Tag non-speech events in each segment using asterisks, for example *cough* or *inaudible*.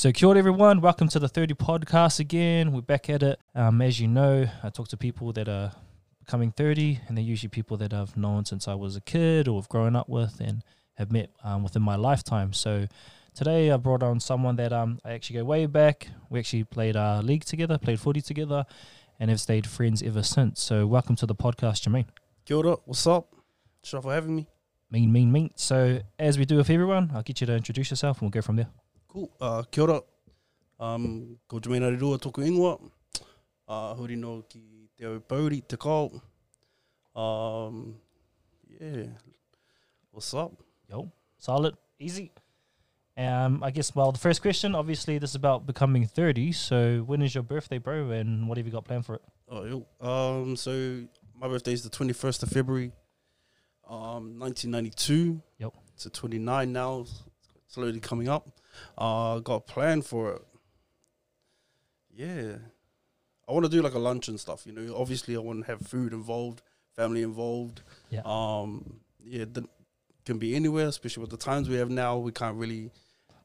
So, kia everyone. Welcome to the 30 podcast again. We're back at it. Um, as you know, I talk to people that are becoming 30, and they're usually people that I've known since I was a kid or have grown up with and have met um, within my lifetime. So, today I brought on someone that um, I actually go way back. We actually played uh, league together, played footy together, and have stayed friends ever since. So, welcome to the podcast, Jermaine. Kia ora, what's up? Thanks for having me. Mean, mean, mean. So, as we do with everyone, I'll get you to introduce yourself and we'll go from there. Cool. Uh, kia ora. Um, ko Jermaine Arirua toku ingoa. Uh, huri no ki te au pauri, te kau. Um, yeah. What's up? Yo, solid, easy. Um, I guess. Well, the first question, obviously, this is about becoming thirty. So, when is your birthday, bro? And what have you got planned for it? Oh, yo. Um, so my birthday is the 21st of February, um, 1992. Yep. It's a 29 now, slowly coming up. Uh, got a plan for it. Yeah. I want to do like a lunch and stuff, you know. Obviously, I want to have food involved, family involved. Yeah. Um, yeah, that can be anywhere, especially with the times we have now. We can't really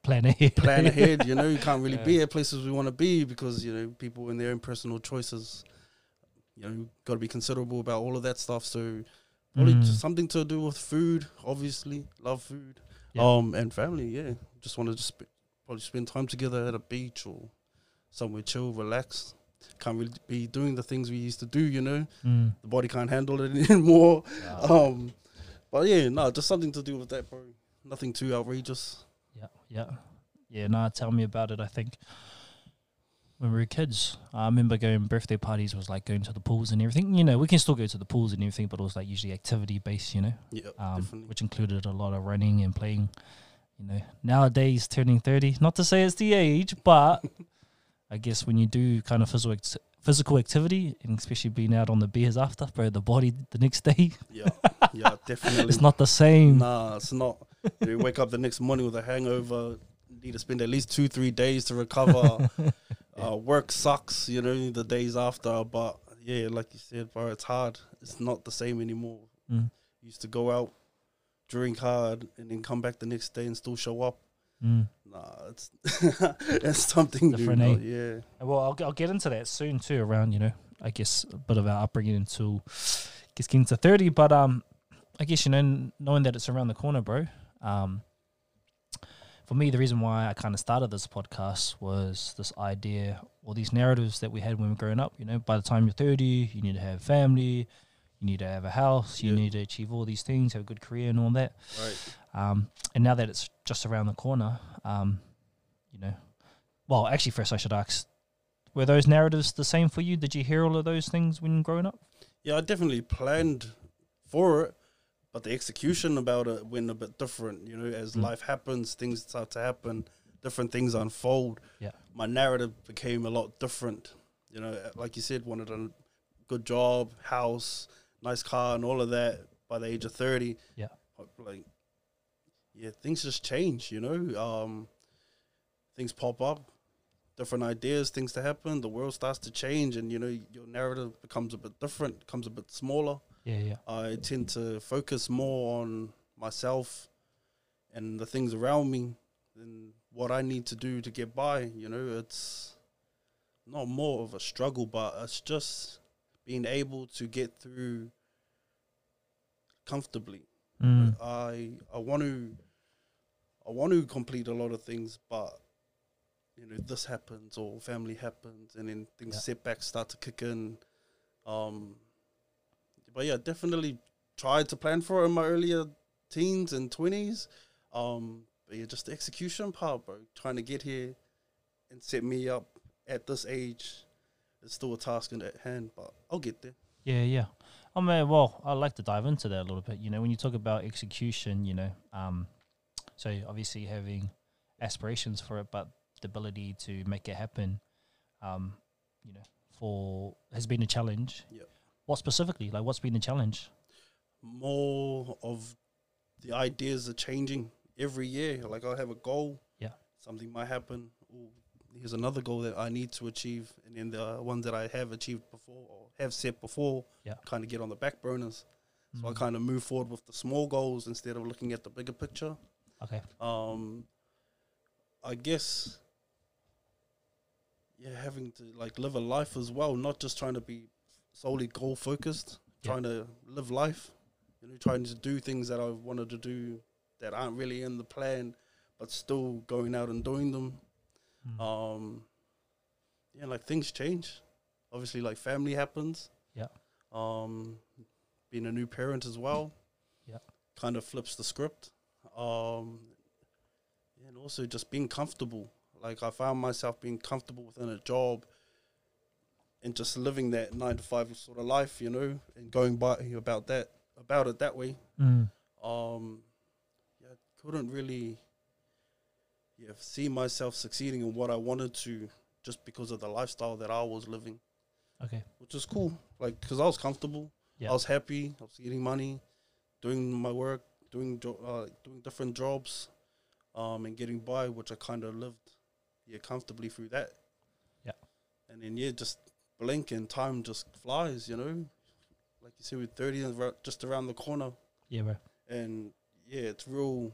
Plan ahead. plan ahead. You know, *laughs* you can't really Yeah. be at places we want to be because you know people in their own personal choices. You know, got to be considerable about all of that stuff. So probably Mm. something to do with food. Obviously, love food. Yeah. Um, and family. Yeah, just want to just sp- probably spend time together at a beach or somewhere chill, relax. Can't really be doing the things we used to do. You know, Mm. the body can't handle it *laughs* anymore. Um, but yeah, no, just something to do with that, bro. Nothing too outrageous. Yeah, yeah, yeah. Nah, tell me about it. I think when we were kids, I remember going birthday parties was like going to the pools and everything. You know, we can still go to the pools and everything, but it was like usually activity based. You know, Yeah, um, which included a lot of running and playing. You know, nowadays turning thirty, not to say it's the age, but *laughs* I guess when you do kind of physical act- physical activity, and especially being out on the beers after, bro, the body the next day, Yeah, yeah, *laughs* definitely. it's not the same. Nah, it's not. You wake up the next morning with a hangover. Need to spend at least two, three days to recover. *laughs* uh, work sucks, you know, the days after. But yeah, like you said, bro, it's hard. It's not the same anymore. Mm, Used to go out, drink hard, and then come back the next day and still show up. mm. Nah, it's *laughs* it's something Different, new. eh? Yeah, Well, I'll, I'll get into that soon too. Around you know, I guess a bit of our upbringing until gets getting to thirty. But um, I guess you know, knowing that it's around the corner, bro. Um, for me, the reason why I kind of started this podcast was this idea or these narratives that we had when we were growing up. You know, by the time you're thirty, you need to have family, you need to have a house, you Yeah. need to achieve all these things, have a good career, and all that. right. Um, and now that it's just around the corner, um, you know, well, actually, first I should ask: Were those narratives the same for you? Did you hear all of those things when growing up? Yeah, I definitely planned for it, but the execution about it went a bit different. You know, as Mm. life happens, things start to happen, different things unfold. Yeah. my narrative became a lot different. You know, like you said, wanted a good job, house, nice car, and all of that by the age of thirty. Yeah. like yeah, things just change. You know, um, things pop up. Different ideas, things to happen. The world starts to change, and you know your narrative becomes a bit different, becomes a bit smaller. Yeah, yeah, I tend to focus more on myself and the things around me than what I need to do to get by. You know, it's not more of a struggle, but it's just being able to get through comfortably. mm, I I want to I want to complete a lot of things, but you know this happens or family happens, and then things Yeah. setbacks start to kick in. Um, but yeah, definitely tried to plan for it in my earlier teens and twenties. Um, but yeah, just the execution part, bro. Trying to get here and set me up at this age is still a task in at hand, but I'll get there. yeah, yeah. I mean, well, I'd like to dive into that a little bit. You know, when you talk about execution, you know, um, so obviously having aspirations for it, but the ability to make it happen, um, you know, for has been a challenge. Yep. What specifically? Like, what's been the challenge? more of the ideas are changing every year. Like I have a goal. Yeah. Something might happen. Ooh, here's another goal that I need to achieve, and then the ones that I have achieved before or have set before, Yeah. kind of get on the back burners. So I Mm. kind of move forward with the small goals instead of looking at the bigger picture. Okay. Um, I guess yeah, having to like live a life as well, not just trying to be solely goal focused, Yeah. trying to live life, you know, trying to do things that I wanted to do that aren't really in the plan, but still going out and doing them. Mm. Um, yeah, like things change. Obviously, like family happens. Yeah. Um, being a new parent as well. Yeah. Kind of flips the script. Um, and also just being comfortable. Like I found myself being comfortable within a job and just living that nine to five sort of life, you know, and going by about that about it that way. Mm. Um, yeah, I couldn't really yeah see myself succeeding in what I wanted to just because of the lifestyle that I was living, Okay. which is cool. Like, cause I was comfortable, Yeah. I was happy, I was getting money, doing my work, doing jo- uh, doing different jobs, um, and getting by, which I kind of lived yeah comfortably through that. Yeah. and then yeah, just blink and time just flies, you know. Like you said, with thirty and just around the corner Yeah, bro. and yeah, it's real,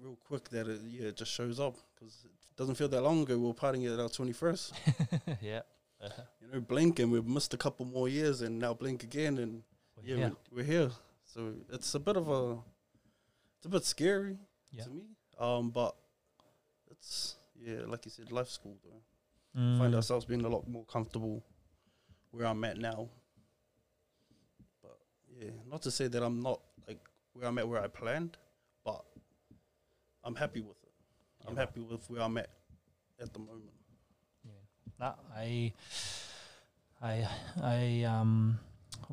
real quick that it yeah it just shows up because it doesn't feel that long ago we were partying at our twenty first. *laughs* yeah. Uh-huh. You know, blink and we've missed a couple more years, and now blink again, and yeah, yeah. We're, we're here. So it's a bit of a, it's a bit scary Yeah. to me. Um, but it's yeah, like you said, life school though. Find Mm. ourselves being a lot more comfortable where I'm at now. But yeah, not to say that I'm not like where I'm at where I planned, but I'm happy with it. I'm Yeah. happy with where I'm at at the moment. Nah, I, I, I, um,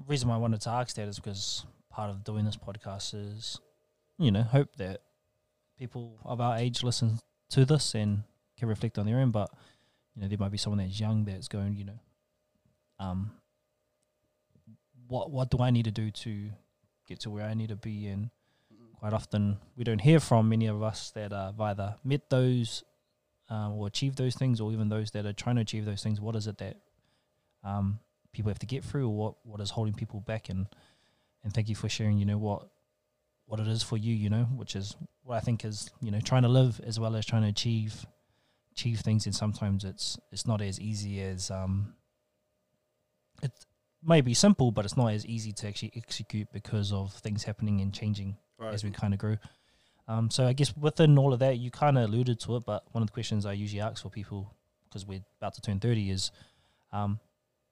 reason why I wanted to ask that is because part of doing this podcast is, you know, hope that people of our age listen to this and can reflect on their own. But you know, there might be someone that's young that's going, you know, um, what what do I need to do to get to where I need to be? And quite often we don't hear from many of us that have either met those um, or achieve those things, or even those that are trying to achieve those things. What is it that um, people have to get through, or what, what is holding people back? And and thank you for sharing. You know what what it is for you. You know, which is what I think is you know trying to live as well as trying to achieve achieve things. And sometimes it's it's not as easy as um. It may be simple, but it's not as easy to actually execute because of things happening and changing Right. as we kind of grew. Um, so I guess within all of that, you kind of alluded to it, but one of the questions I usually ask for people because we're about to turn thirty is, um,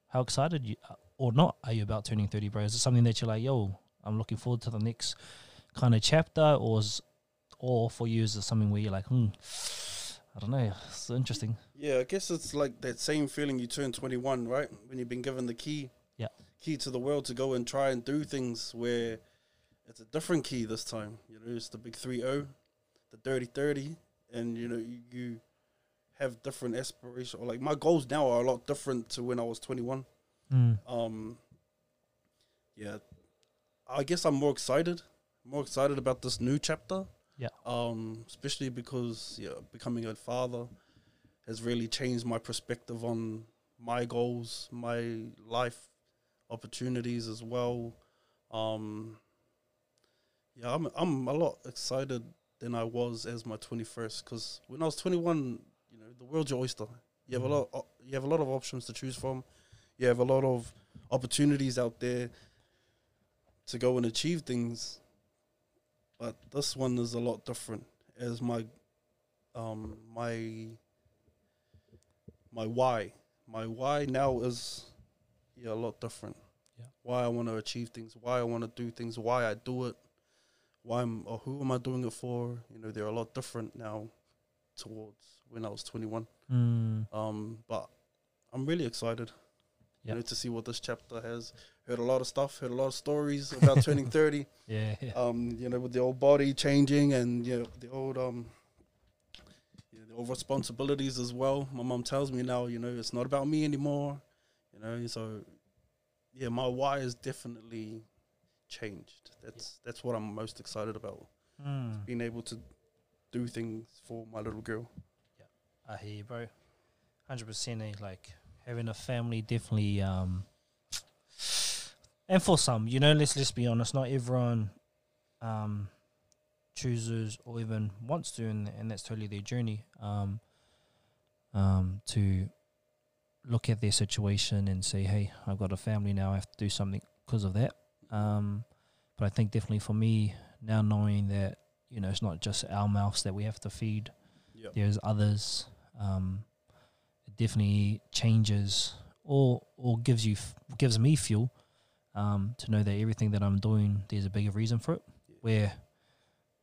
how excited you uh, or not are you about turning thirty, bro? Is it something that you're like, yo, I'm looking forward to the next kind of chapter, or is, or for you is it something where you're like, hmm, I don't know, it's interesting. Yeah, I guess it's like that same feeling you turn 21, right? When you've been given the key. Yeah. Key to the world to go and try and do things where it's a different key this time. You know, it's the big 3-0, the dirty 30, and you know, you, you have different aspirations. Or like my goals now are a lot different to when I was 21. Mm. Um yeah. I guess I'm more excited. More excited about this new chapter. Yeah. Um, especially because yeah, becoming a father has really changed my perspective on my goals, my life opportunities as well. Um yeah, I'm I'm a lot excited than I was as my 21st because when I was 21, you know, the world's your oyster. You have a Mhm. lot o- you have a lot of options to choose from. You have a lot of opportunities out there to go and achieve things. But this one is a lot different as my um my my why. My why now is yeah, a lot different. Yeah. Why I want to achieve things, why I want to do things, why I do it, why am or who am I doing it for? You know, they're a lot different now towards when I was 21. Mm. Um, but I'm really excited. Yeah. You know, to see what this chapter has. Heard a lot of stuff. Heard a lot of stories about *laughs* turning 30. Yeah, yeah. Um, you know, with the old body changing and you know the old um, you know, the old responsibilities as well. My mom tells me now, you know, it's not about me anymore. You know, so yeah, my why is definitely changed. That's that's what I'm most excited about. Mm. Being able to do things for my little girl. Yeah. I hear you, bro. Hundred percent. eh, Like having a family definitely. Um, and for some, you know, let's let's be honest. Not everyone um, chooses or even wants to, and, and that's totally their journey. Um, um, to look at their situation and say, hey, I've got a family now, I have to do something because of that. Um, but I think definitely for me, now knowing that, you know, it's not just our mouths that we have to feed, Yep. there's others, um, it definitely changes or, or gives you, f- gives me fuel um, to know that everything that I'm doing, there's a bigger reason for it. Yeah. Where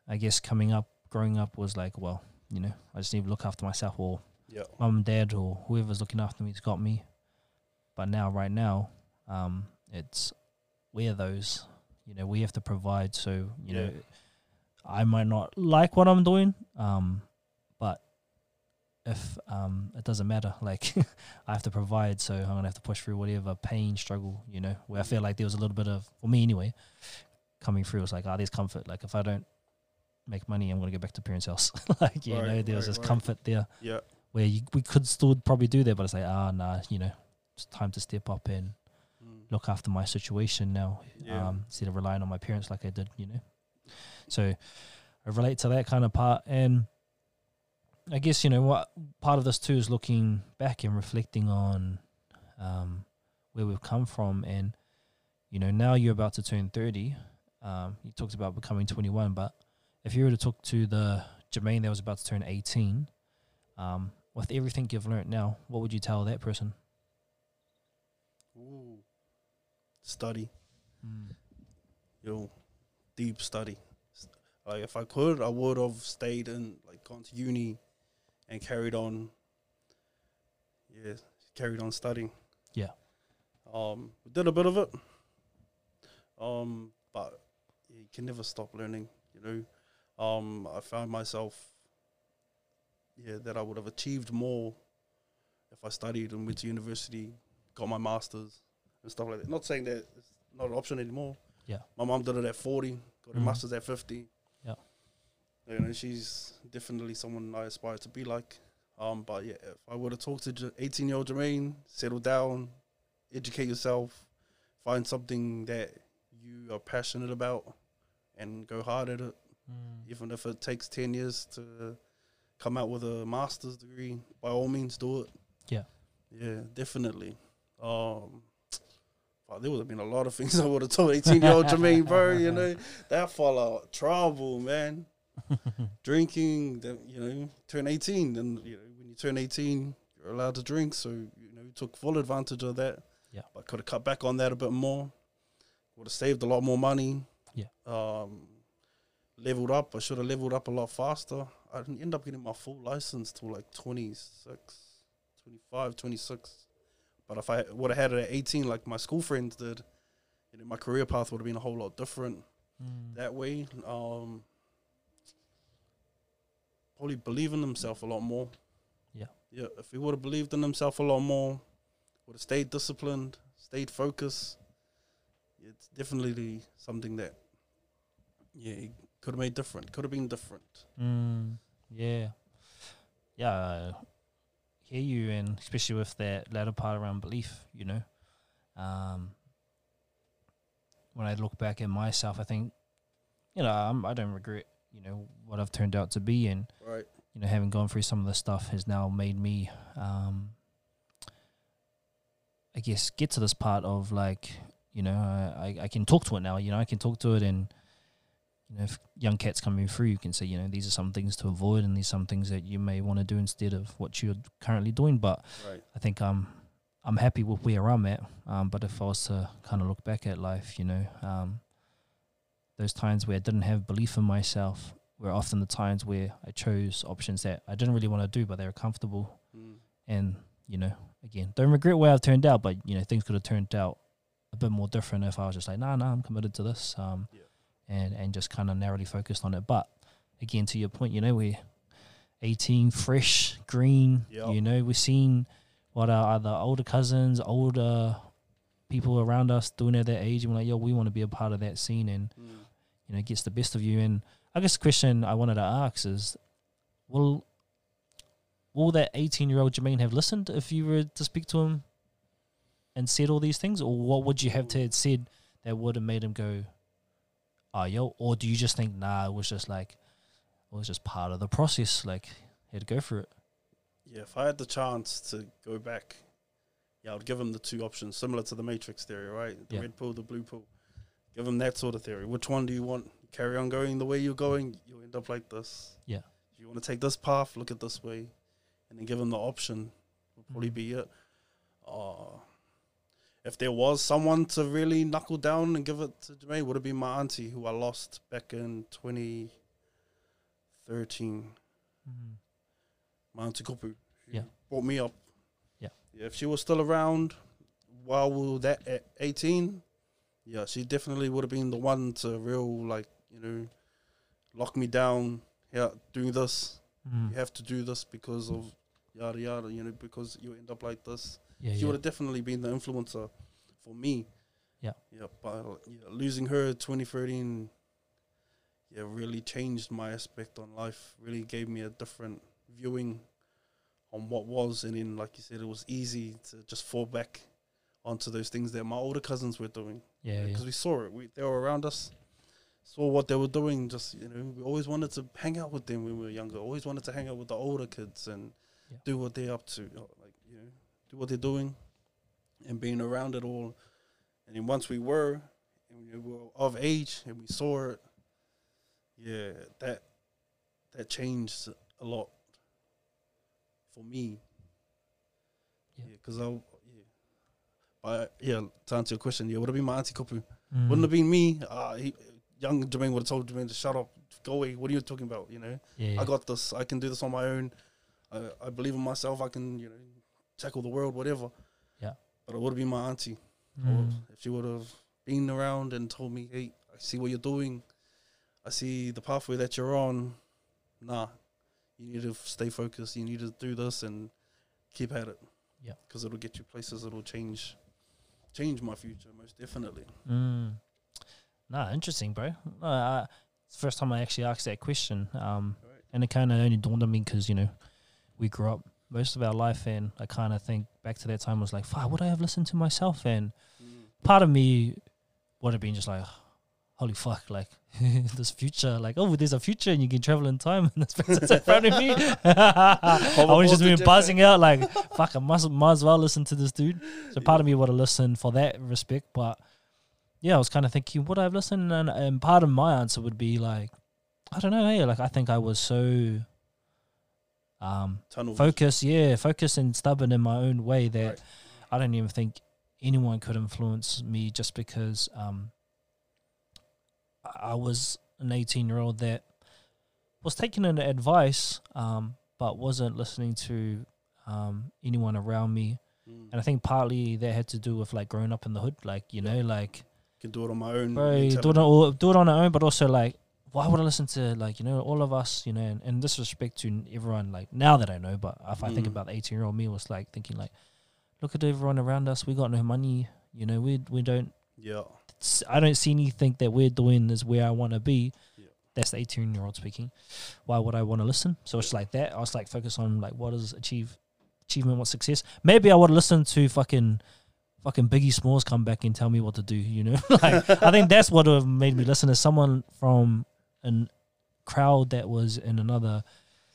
I guess coming up, growing up was like, well, you know, I just need to look after myself or Yeah. mum and dad or whoever's looking after me's got me. But now, right now, um, it's we're those. You know, we have to provide. So you Yeah. know, I might not like what I'm doing, um, if um, it doesn't matter, *laughs* like I have to provide, so I'm gonna have to push through whatever pain, struggle. You know, where I feel like there was a little bit of, for me anyway, coming through. It's like, ah, there's comfort. Like if I don't make money, I'm gonna go back to parents' house. *laughs* like you Right, know, there was right, this right. comfort there Yeah. where you, we could still probably do that, but it's like, ah, nah, you know, it's time to step up and Mm. look after my situation now, Yeah. um, instead of relying on my parents like I did, you know. So I relate to that kind of part, and I guess you know what part of this too is looking back and reflecting on um, where we've come from, and you know now you're about to turn thirty. Um, you talked about becoming twenty one, but if you were to talk to the Jermaine that was about to turn eighteen, um, with everything you've learned now, what would you tell that person? Ooh. Study. Mm. Yo, deep study. Like if I could, I would have stayed and like gone to uni and carried on. Yeah, carried on studying. Yeah. Um, did a bit of it. Um, but you can never stop learning. You know, um, I found myself. Yeah, that I would have achieved more if I studied and went to university, got my masters and stuff like that. Not saying that it's not an option anymore. Yeah. My mom did it at 40, got her Mhm. master's at 50. You know, she's definitely someone I aspire to be like. Um, but yeah, if I were to talk to 18 year old Jermaine, settle down, educate yourself, find something that you are passionate about, and go hard at it, Mm. even if it takes 10 years to come out with a master's degree, by all means do it. Yeah. Yeah, definitely. Um, but there would have been a lot of things *laughs* I would have told 18 year old Jermaine, bro. You know, *laughs* that fall out trouble, man. *laughs* Drinking, then, you know, turn 18. And, you know, when you turn 18, you're allowed to drink. So, you know, took full advantage of that. Yeah. But could have cut back on that a bit more. Would have saved a lot more money. Yeah. Um, leveled up. I should have leveled up a lot faster. I didn't end up getting my full license till like 26, 25, 26. But if I would have had it at 18, like my school friends did, you know, my career path would have been a whole lot different Mm. that way. Um, probably believe in himself a lot more. Yeah. Yeah. If he would have believed in himself a lot more, would have stayed disciplined, stayed focused. It's definitely something that, yeah, could have made different. Could have been different. Mm, yeah. Yeah, I hear you, and especially with that latter part around belief, you know. Um, when I look back at myself, I think, you know, I'm, I don't regret, you know, what I've turned out to be, and Right. you know, having gone through some of the stuff has now made me, um, I guess, get to this part of like, you know, I, I can talk to it now. You know, I can talk to it, and you know, if young cats coming through, you can say, you know, these are some things to avoid, and these are some things that you may want to do instead of what you're currently doing. But Right. I think I'm I'm happy with where I'm at. Um, but if I was to kind of look back at life, you know, um, those times where I didn't have belief in myself were often the times where I chose options that I didn't really want to do, but they were comfortable. Mm. And you know, again, don't regret where I've turned out, but you know, things could have turned out a bit more different if I was just like, nah, nah, I'm committed to this. Um, Yeah. and and just kind of narrowly focused on it. But again, to your point, you know, we're 18, fresh, green. Yeah. You know, we're seeing what our other older cousins, older people around us doing at that age, and we're like, yo, we want to be a part of that scene, and Mm. You know, gets the best of you. And I guess the question I wanted to ask is, will will that 18 year old Jermaine have listened if you were to speak to him and said all these things, or what would you have to have said that would have made him go, oh yo, or do you just think nah, it was just like it was just part of the process, like he had to go through it. Yeah, if I had the chance to go back, yeah, I'd give him the two options, similar to the Matrix theory, right? The Yeah. red pill, the blue pill. Give them that sort of theory. Which one do you want? Carry on going the way you're going, you'll end up like this. Yeah. If you want to take this path, look at this way, and then give them the option. Would probably Mhm. be it. Uh, if there was someone to really knuckle down and give it to Jermaine, would have been my auntie who I lost back in 2013 Mm. my auntie Kupu. Yeah. brought me up. Yeah. yeah. If she was still around while we were that at eighteen, yeah, she definitely would have been the one to real like you know lock me down. Yeah, doing this, Mm. you have to do this because of yada yada. You know, because you end up like this. Yeah, she yeah. would have definitely been the influencer for me. Yeah. Yeah, but yeah, losing her 2013, yeah, really changed my aspect on life. Really gave me a different viewing on what was, and then, like you said, it was easy to just fall back onto those things that my older cousins were doing yeah, yeah. because we saw it. We, they were around us, saw what they were doing. Just you know, we always wanted to hang out with them when we were younger. Always wanted to hang out with the older kids and Yeah. do what they're up to. Like you know, do what they're doing, and being around it all. And then once we were, and we were of age, and we saw it, yeah, that that changed a lot for me. Yeah. Yeah, because I, yeah, but yeah, to answer your question, yeah, would have been my auntie Kupu. Mm. Wouldn't have been me. Uh, he, young Jermaine would have told Jermaine to shut up, go away. What are you talking about? You know, yeah. I got this. I can do this on my own. I, I believe in myself. I can, you know, tackle the world, whatever. Yeah. But it would have been my auntie. Mm. if she would have been around and told me, "Hey, I see what you're doing. I see the pathway that you're on. Nah, you need to stay focused. You need to do this and keep at it. Yeah. because it'll get you places. It'll change, change my future most definitely. Mm. Nah, interesting, bro. No, I, it's the first time I actually asked that question. Um, Right. and it kind of only dawned on me because you know we grew up most of our life, and I kind of think back to that time was like, "Fuck, would I have listened to myself?" And part of me would have been just like, "Holy fuck!" Like *laughs* this future, like, oh, there's a future, and you can travel in time, and this person's in front of me. *laughs* *laughs* I was just been buzzing out like, "Fuck, I must might as well listen to this dude." So part of me would have listened for that respect, but yeah, I was kind of thinking, would I have listened? And, and part of my answer would be like, I don't know, hey, like I think I was so um Tunnel focused, yeah, focused and stubborn in my own way that Right. I don't even think anyone could influence me just because um I was an 18 year old that was taking in advice um but wasn't listening to um anyone around me Mm. and I think partly that had to do with like growing up in the hood like you know like can do it on my own. bro, do it, on, do it on our own, but also like, why would I listen to like you know all of us, you know, and, and disrespect to everyone. Like now that I know, but if I think Mm. about the eighteen year old me, was like thinking like, look at everyone around us. We got no money, you know. We we don't. Yeah. I don't see anything that we're doing is where I want to be. Yeah. That's the eighteen year old speaking. Why would I want to listen? So it's like that. I was like focus on like what is achieve achievement, what success. Maybe I would listen to fucking fucking Biggie Smalls come back and tell me what to do. You know, *laughs* like I think that's what would have made me listen to someone from an crowd that was in another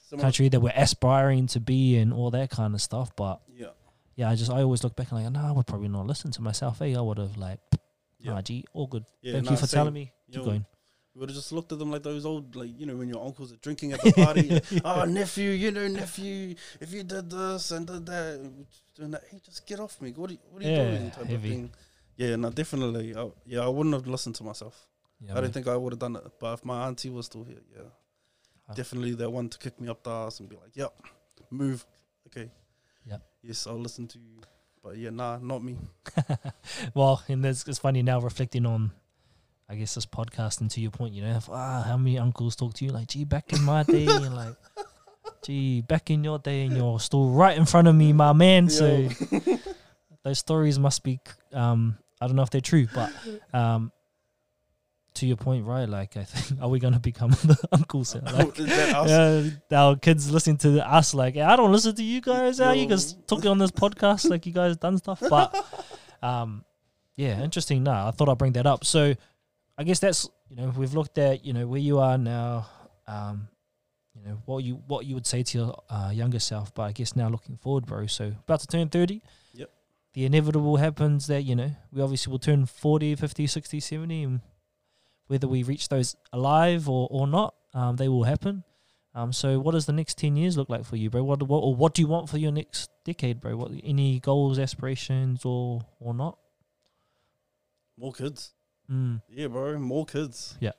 Similar- country that were aspiring to be and all that kind of stuff. But Yeah. yeah, I just I always look back and like, no, I would probably not listen to myself. Hey, I would have like, Yeah. nah, gee, all good. Yeah, Thank nah, you for same. telling me. You Keep going. We would have just looked at them like those old, like you know, when your uncles are drinking at the party. oh, *laughs* nephew, you know, nephew, if you did this and did that, and doing that, hey, just get off me. What are you, what are you Yeah, doing? Type heavy. of thing. Yeah, no, definitely. I, yeah, I wouldn't have listened to myself. Yeah, I don't think I would have done it. But if my auntie was still here, yeah, Ah. definitely that one to kick me up the ass and be like, "Yep, move." Okay. Yep. Yes, I'll listen to you. But yeah, nah, not me. *laughs* well, and it's, it's funny now reflecting on, I guess this podcast and to your point, you know, if, ah, how many uncles talk to you like, gee, back in my day, *laughs* and like, gee, back in your day, and you're still right in front of me, my man. So *laughs* those stories must be, um, I don't know if they're true, but um, to your point, right? Like, I think, *laughs* are we gonna become *laughs* the uncles? here? Like, Is that us? yeah, our kids listening to us like I don't listen to you guys. How you guys talking on this podcast like you guys done stuff, but *laughs* um, yeah, interesting. No, I thought I'd bring that up. So I guess that's you know we've looked at you know where you are now, um, you know what you what you would say to your uh, younger self. But I guess now looking forward, bro. So about to turn thirty. Yep. The inevitable happens that you know we obviously will turn 40, 50, 60, 70, and whether we reach those alive or or not, um, they will happen. Um, so what does the next ten years look like for you, bro? What what or what do you want for your next decade, bro? What any goals, aspirations, or or not? More kids. Mm. Yeah, bro. More kids. Yeah.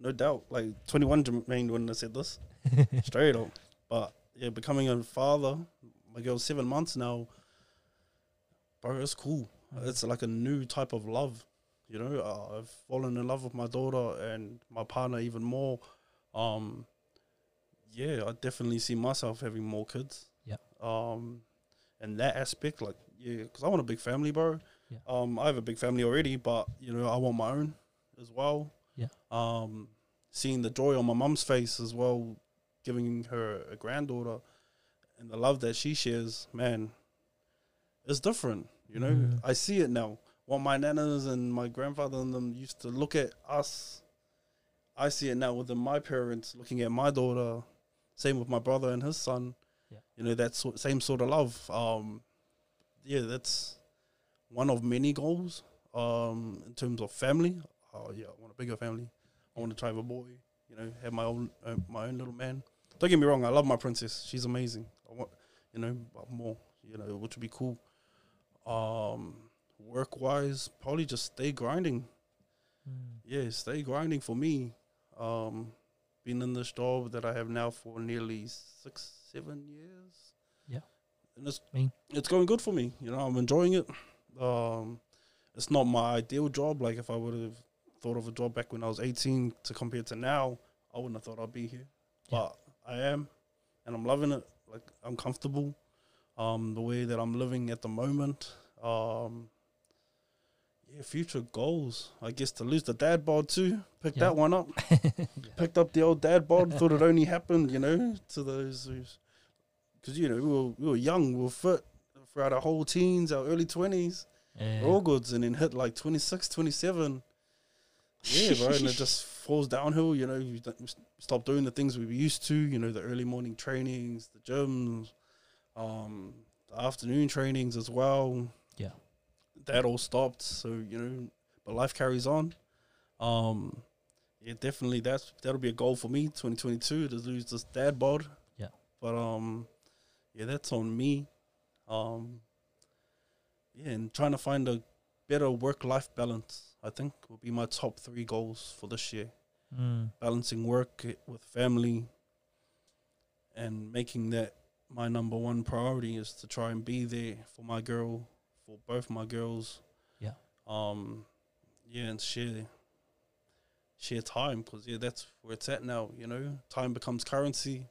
No doubt. Like 21 Jermaine when I said this. *laughs* Straight up. But yeah, becoming a father, my girl's seven months now. Bro, it's cool. Mm. It's like a new type of love. You know, uh, I've fallen in love with my daughter and my partner even more. Um, yeah, I definitely see myself having more kids. Yeah. Um, and that aspect, like, yeah, because I want a big family, bro. Yeah. Um, I have a big family already, but you know, I want my own as well. Yeah. Um, seeing the joy on my mum's face as well, giving her a granddaughter, and the love that she shares, man, it's different. You know, Mhm. I see it now. What my nanas and my grandfather and them used to look at us, I see it now within my parents looking at my daughter. Same with my brother and his son. Yeah. You know that sort, same sort of love. Um, yeah, that's one of many goals. Um, in terms of family, oh yeah, I want a bigger family. I want to try have a boy. You know, have my own uh, my own little man. Don't get me wrong, I love my princess. She's amazing. I want, you know, but more. You know, which would be cool. Um, work wise, probably just stay grinding. Mm. Yeah, stay grinding for me. Um, been in this job that I have now for nearly six, seven years. Yeah. and it's Me. it's going good for me. You know, I'm enjoying it. Um, it's not my ideal job. Like if I would have thought of a job back when I was 18 to compare to now, I wouldn't have thought I'd be here. Yeah. But I am, and I'm loving it. Like I'm comfortable. Um, the way that I'm living at the moment. Um, yeah, future goals. I guess to lose the dad bod too. Pick Yeah. that one up. *laughs* *laughs* Picked up the old dad bod. thought it only happened, you know, to those who's because you know we were we were young, we were fit throughout our whole teens, our early twenties, Yeah. all goods, and then hit like 26, 27. Yeah, bro, and it *laughs* just falls downhill. You know, you stop doing the things we were used to. You know, the early morning trainings, the gyms, um, the afternoon trainings as well. Yeah. That all stopped. So you know, but life carries on. Um, yeah, definitely that's that'll be a goal for me. Twenty twenty two to lose this dad bod. Yeah. but um, yeah, that's on me. Um, yeah, and trying to find a better work life balance. I think will be my top three goals for this year Mm. balancing work with family and making that my number one priority is to try and be there for my girl for both my girls Yeah. um yeah and share share time because yeah that's where it's at now you know time becomes currency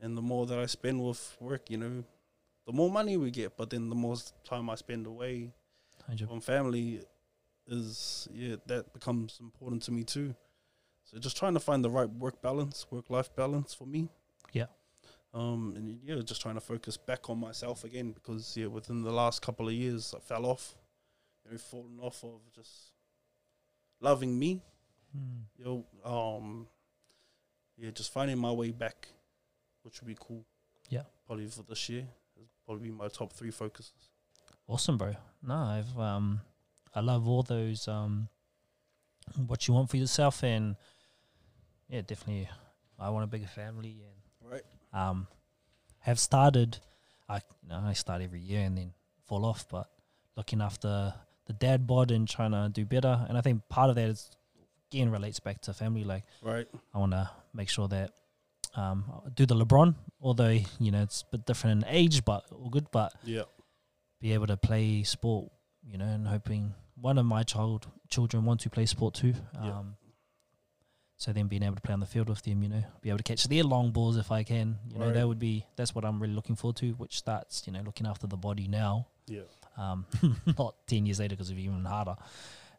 and the more that i spend with work you know the more money we get but then the more time i spend away Hundred- on family is yeah that becomes important to me too so just trying to find the right work balance work life balance for me Yeah. Um and yeah just trying to focus back on myself again because yeah within the last couple of years i fell off you know fallen off of just loving me Mm. you know um yeah just finding my way back which would be cool Yeah. probably for this year It'll probably be my top three focuses Awesome, bro. No, I've um, I love all those um, what you want for yourself, and yeah, definitely, I want a bigger family, and um, have started. I you know, I start every year and then fall off, but looking after the dad bod and trying to do better, and I think part of that is again relates back to family. Like right I want to make sure that um, do the LeBron, although you know it's a bit different in age, but all good, but yeah be able to play sport, you know, and hoping one of my child children want to play sport too. Um. So then being able to play on the field with them, you know, be able to catch their long balls if I can, you know, Right. that would be that's what I'm really looking forward to. Which starts, you know, looking after the body now, yeah um, *laughs* not ten years later because it'll be even harder.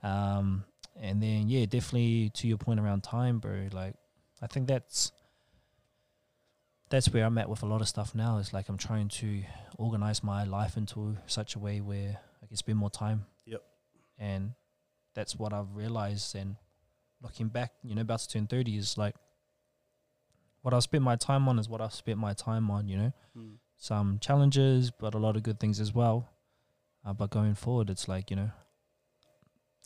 Um, and then yeah, definitely to your point around time, bro. Like, I think that's that's where I'm at with a lot of stuff now. Is like I'm trying to organize my life into such a way where I can spend more time. Yep. And that's what I've realized. And looking back, you know, about to turn thirty is like what I spent my time on is what I spent my time on. You know, Mm. some challenges, but a lot of good things as well. Uh, but going forward, it's like you know,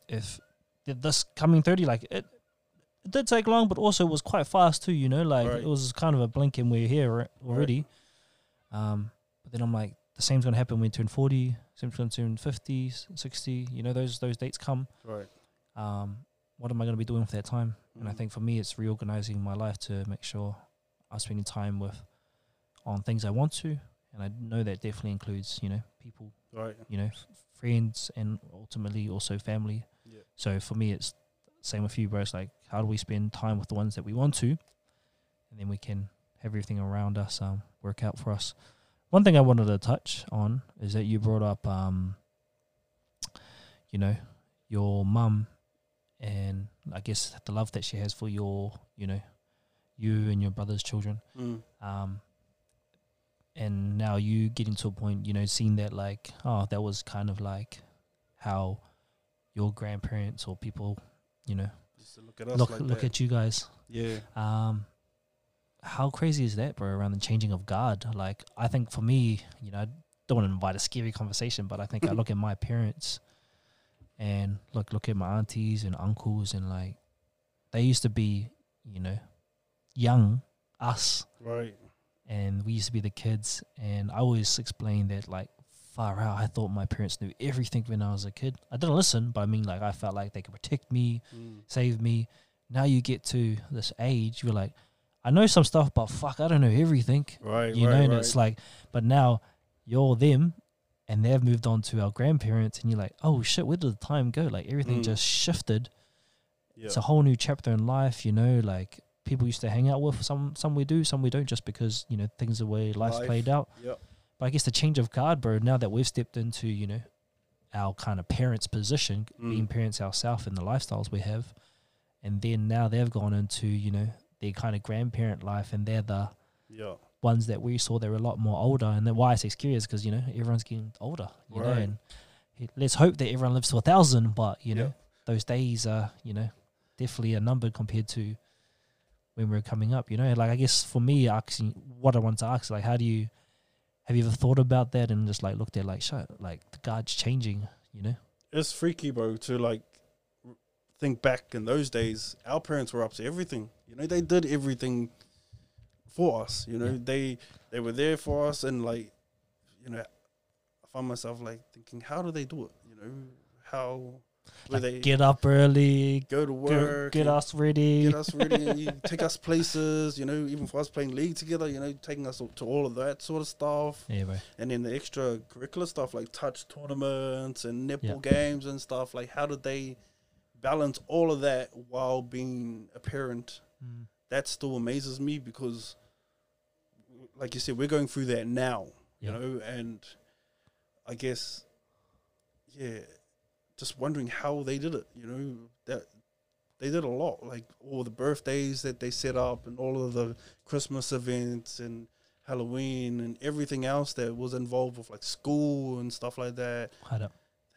if this coming thirty, like it, it did take long, but also it was quite fast too. You know, like Right. it was kind of a blink and we're here al- already. Um, but then I'm like, the same's gonna happen when we turn forty, same's gonna turn 50, 60, You know, those those dates come. Right. Um, what am I gonna be doing for that time? And I Mm. think for me, it's reorganizing my life to make sure I'm spending time with on things I want to, and I know that definitely includes you know people, Right. you know, f- friends, and ultimately also family. Yeah. So for me, it's same with you, bro. It's like how do we spend time with the ones that we want to, and then we can have everything around us um, work out for us. One thing I wanted to touch on is that you brought up, um, you know, your mum and I guess the love that she has for your, you know, you and your brother's children. Mm. Um, and now you getting to a point, you know, seeing that like, oh, that was kind of like how your grandparents or people, you know, look at us look like look at you guys. yeah. Um, how crazy is that, bro? Around the changing of God. Like, I think for me, you know, I don't want to invite a scary conversation, but I think I look at my parents and look look at my aunties and uncles, and like, they used to be, you know, young us, Right. and we used to be the kids. And I always explain that, like, far out. I thought my parents knew everything when I was a kid. I didn't listen, but I mean, like, I felt like they could protect me, Mm. save me. Now you get to this age, you're like, I know some stuff, but fuck, I don't know everything. Right. You right, know, and right. it's like, but now you're them, and they've moved on to our grandparents, and you're like, oh shit, where did the time go? Like everything Mm. just shifted. yeah. It's a whole new chapter in life. You know, like people used to hang out with some, some we do, some we don't, just because you know things the way life's Life. played out. Yep. But I guess the change of guard, bro. Now that we've stepped into, you know, our kind of parents' position, Mm. being parents ourselves and the lifestyles we have, and then now they've gone into, you know, their kind of grandparent life, and they're the Yeah. Ones that we saw they were a lot more older. And then why I say scary is because you know everyone's getting older, you know, and let's hope that everyone lives to a thousand. But you know, those days are, you know, definitely a number compared to when we were coming up. You know, like I guess for me, asking what I want to ask, is like, how do you have you ever thought about that and just like looked at like, shit, like the guard's changing, you know? It's freaky, bro, to like think back in those days. Our parents were up to everything. You know, they did everything for us. You know, Yeah. they they were there for us, and like, you know, I find myself like thinking, how do they do it? You know, how Like, they get up early, go to work, get us ready. get us ready, *laughs* take us places. You know, even for us playing league together. You know, taking us to all of that sort of stuff. yeah, bro. And then the extra curricular stuff like touch tournaments and netball Yeah. games and stuff. Like, how did they balance all of that while being a parent? Mm. That still amazes me because, like you said, we're going through that now, Yeah. you know, and I guess, yeah, just wondering how they did it, you know, that they did a lot, like all the birthdays that they set up and all of the Christmas events and Halloween and everything else that was involved with like school and stuff like that.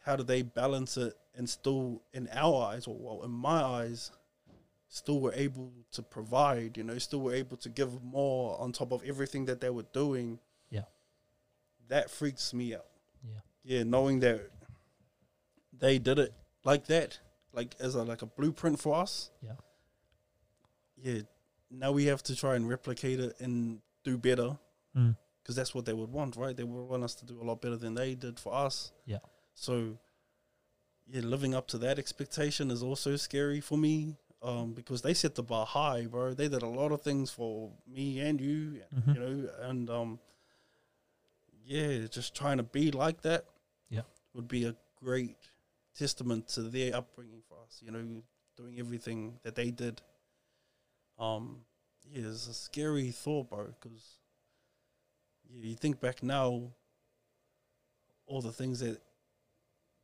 How did they balance it and still, in our eyes, or well, in my eyes, still were able to provide, you know, still were able to give more on top of everything that they were doing. Yeah. That freaks me out. Yeah. Yeah, knowing that they did it like that, like as a like a blueprint for us. Yeah. Yeah. Now we have to try and replicate it and do better Mm. because that's what they would want, right? They would want us to do a lot better than they did for us. Yeah. So, yeah, living up to that expectation is also scary for me um, because they set the bar high, bro. They did a lot of things for me and you, Mhm. you know, and um, yeah, just trying to be like that, Yeah. would be a great testament to their upbringing for us. You know, doing everything that they did. Um, yeah, it's a scary thought, bro, because yeah, you think back now, all the things that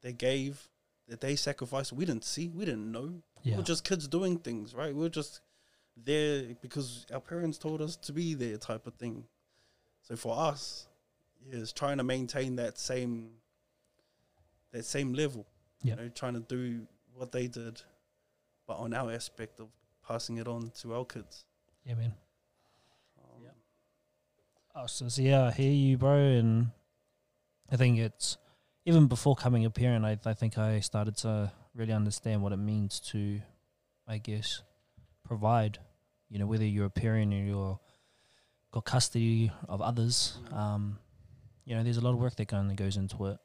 they gave, that they sacrificed, we didn't see, we didn't know. We Yeah. were just kids doing things, right? We were just there because our parents told us to be there, type of thing. So for us, yeah, it's trying to maintain that same that same level. Yeah. You know, trying to do what they did, but on our aspect of passing it on to our kids. Yeah, man. Um, oh, so, so yeah, I hear you, bro, and I think it's even before coming a parent. I I think I started to really understand what it means to, I guess, provide. You know, whether you're a parent or you're got custody of others, um, you know, there's a lot of work that kind of goes into it,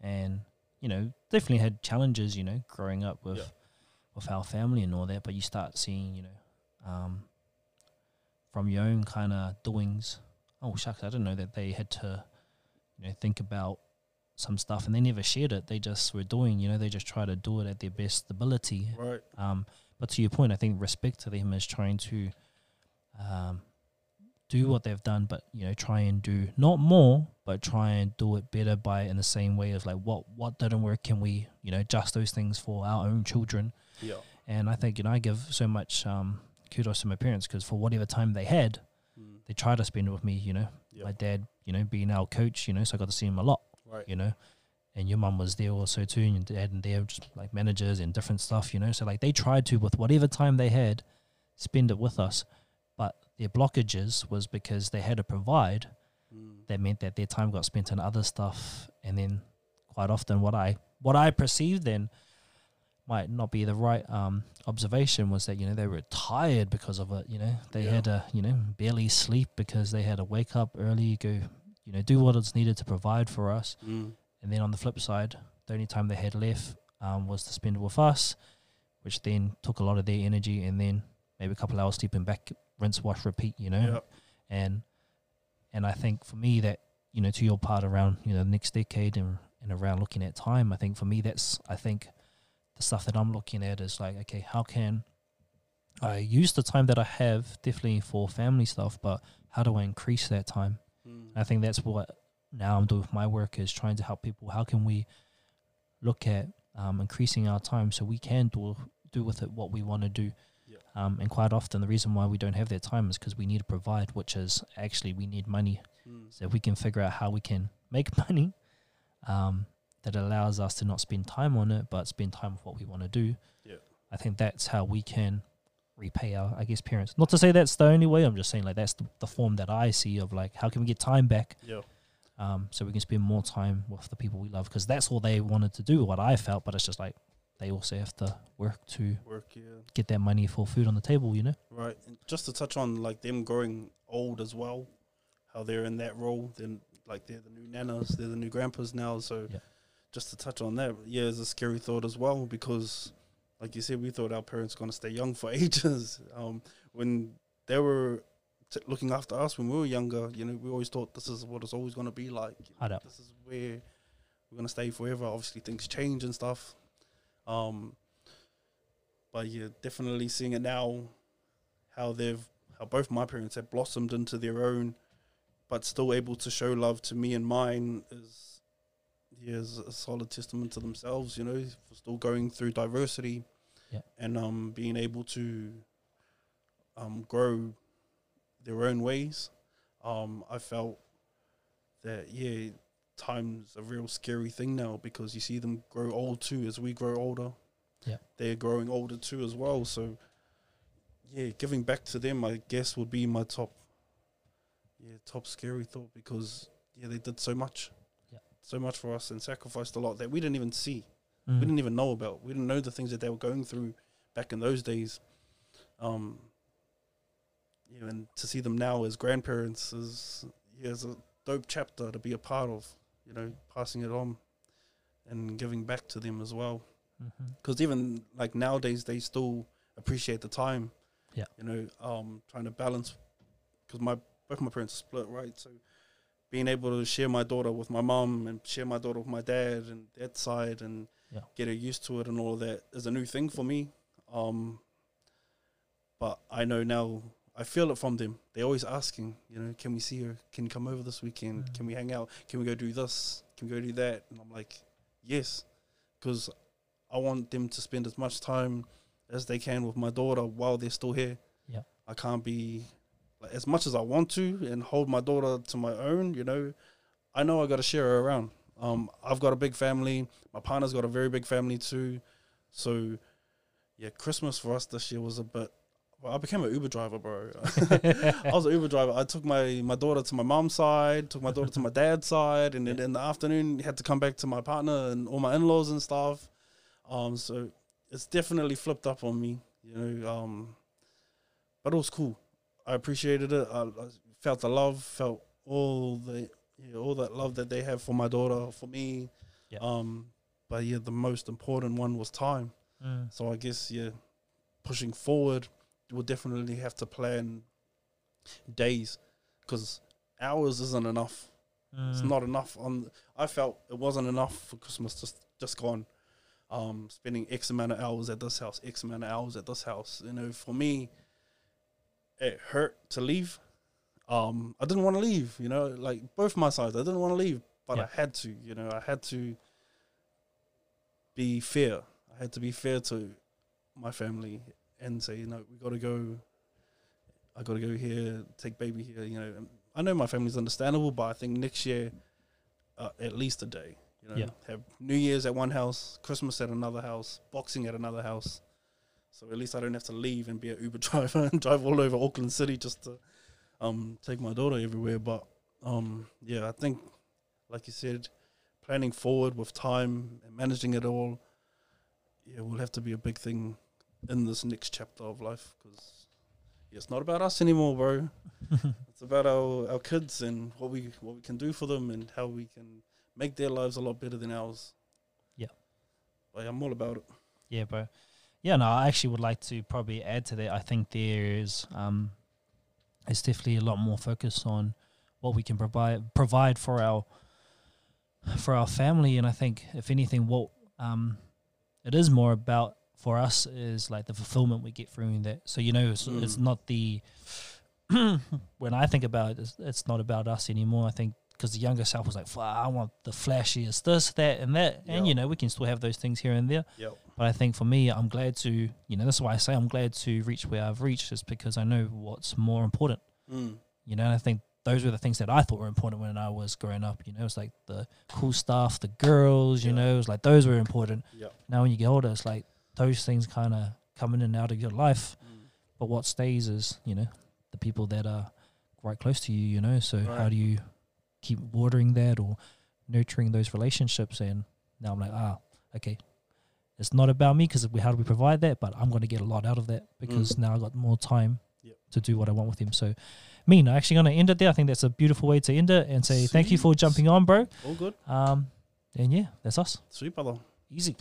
and you know, definitely had challenges. You know, growing up with Yeah. with our family and all that, but you start seeing, you know, um, from your own kind of doings. Oh shucks, I didn't know that they had to, you know, think about some stuff, and they never shared it. They just were doing, you know, they just try to do it at their best ability. Right. Um, but to your point, I think respect to them is trying to um, do what they've done, but you know, try and do not more, but try and do it better by in the same way of like what what didn't work, can we you know adjust those things for our own children? Yeah. And I think you know I give so much um, kudos to my parents because for whatever time they had, Mm. they tried to spend it with me. You know, Yeah. my dad, you know, being our coach, you know, so I got to see him a lot Right. you know. And your mum was there also too, and your dad and they were just like managers and different stuff, you know. So like they tried to with whatever time they had, spend it with us. But their blockages was because they had to provide. Mm. That meant that their time got spent on other stuff, and then quite often what I what I perceived then might not be the right um, observation was that you know they were tired because of it. You know they Yeah. had to you know barely sleep because they had to wake up early, go you know do what is needed to provide for us. Mm. And then on the flip side, the only time they had left um, was to spend with us, which then took a lot of their energy. And then maybe a couple hours sleeping back, rinse, wash, repeat. You know, Yeah. and and I think for me that you know to your part around you know the next decade and and around looking at time, I think for me that's I think the stuff that I'm looking at is like okay, how can I use the time that I have definitely for family stuff, but how do I increase that time? I think that's what now I'm doing with my work is trying to help people. How can we look at um, increasing our time so we can do do with it what we want to do? Yeah. Um, and quite often the reason why we don't have that time is because we need to provide, which is actually we need money. Mm. So if we can figure out how we can make *laughs* money, um, that allows us to not spend time on it, but spend time with what we want to do. Yeah. I think that's how we can repay our, I guess, parents. Not to say that's the only way. I'm just saying like that's the, the form that I see of like how can we get time back, Yeah. um, so we can spend more time with the people we love because that's all they wanted to do. What I felt, but it's just like they also have to work to Work. Yeah. get that money for food on the table. You know. Right. And just to touch on like them growing old as well, how they're in that role. Then like they're the new nanas, they're the new grandpas now. So Yeah. just to touch on that, yeah, it's a scary thought as well because, like you said, we thought our parents gonna stay young for *laughs* ages. Um, when they were t- looking after us when we were younger, you know, we always thought this is what it's always gonna be like. you know. This is where we're gonna stay forever. Obviously, things change and stuff. Um, but yeah, definitely seeing it now, how they've how both my parents have blossomed into their own, but still able to show love to me and mine is yeah, is a solid testament to themselves. You know, for still going through diversity, Yeah. and um being able to um grow their own ways. Um, I felt that yeah, time's a real scary thing now because you see them grow old too as we grow older. Yeah. They're growing older too as well. So yeah, giving back to them I guess would be my top yeah, top scary thought because yeah, they did so much. Yeah. So much for us and sacrificed a lot that we didn't even see. Mm. We didn't even know about. We didn't know the things that they were going through back in those days. Um yeah, and to see them now as grandparents is yeah, is a dope chapter to be a part of, you know, passing it on and giving back to them as well. Because even like nowadays, they still appreciate the time. Yeah. You know, um, trying to balance because my both my parents split, right? So being able to share my daughter with my mum and share my daughter with my dad and that side and Yeah. get her used to it and all of that is a new thing for me. Um, but I know now. I feel it from them. They're always asking, you know, can we see her? Can you come over this weekend? Mhm. Can we hang out? Can we go do this? Can we go do that? And I'm like, yes, because I want them to spend as much time as they can with my daughter while they're still here. Yeah. I can't be like as much as I want to and hold my daughter to my own, you know. I know I got to share her around. Um, I've got a big family. My partner's got a very big family too. So, yeah, Christmas for us this year was a bit well, I became an Uber driver, bro. *laughs* I was an Uber driver. I took my, my daughter to my mom's side, took my daughter to my dad's side, and then in the afternoon had to come back to my partner and all my in laws and stuff. Um, so it's definitely flipped up on me, you know. Um, but it was cool. I appreciated it. I, I felt the love, felt all the yeah, all that love that they have for my daughter, for me. Yeah. Um, but yeah, the most important one was time. Mm. So I guess yeah, pushing forward, we'll definitely have to plan days because hours isn't enough. It's Mm. not enough. On I felt it wasn't enough for Christmas. Just just gone. Um, spending X amount of hours at this house, X amount of hours at this house. You know, for me, it hurt to leave. Um, I didn't want to leave. You know, like both my sides, I didn't want to leave, but Yeah. I had to. You know, I had to be fair. I had to be fair to my family and say, you know, we got to go. I got to go here, take baby here. You know, I know my family's understandable, but I think next year, uh, at least a day. You know, Yeah. have New Year's at one house, Christmas at another house, Boxing at another house. So at least I don't have to leave and be an Uber *laughs* driver and drive all over Auckland City just to um, take my daughter everywhere. But um, yeah, I think, like you said, planning forward with time and managing it all, yeah, will have to be a big thing in this next chapter of life because yeah, it's not about us anymore, bro. *laughs* it's about our, our kids and what we what we can do for them and how we can make their lives a lot better than ours. Yeah. Like, I'm all about it. Yeah, bro. Yeah, no, I actually would like to probably add to that. I think there is um it's definitely a lot more focus on what we can provide provide for our for our family and I think if anything what um it is more about for us is like the fulfillment we get from that. So you know it's, it's Mm. not the *coughs* when I think about it it's, it's not about us anymore. I think because the younger self was like, "Fuck, I want the flashiest this, that, and that, and you know we can still have those things here and there. Yep. But I think for me, I'm glad to, you know, that's why I say I'm glad to reach where I've reached, is because I know what's more important. Mm. You know, and I think those were the things that I thought were important when I was growing up. You know, it's like the cool stuff, the girls, you Yeah. know, it's like those were important. Yep. Now when you get older, it's like those things kind of come in and out of your life. Mm. But what stays is, you know, the people that are right close to you, you know. So how do you keep watering that or nurturing those relationships? And now I'm like, ah, okay. It's not about me because how do we provide that? But I'm going to get a lot out of that because now I got more time Yep. to do what I want with him. So, mean, I'm actually going to end it there. I think that's a beautiful way to end it and say thank you for jumping on, bro. All good. Um, and yeah, that's us. Sweet, brother. Easy.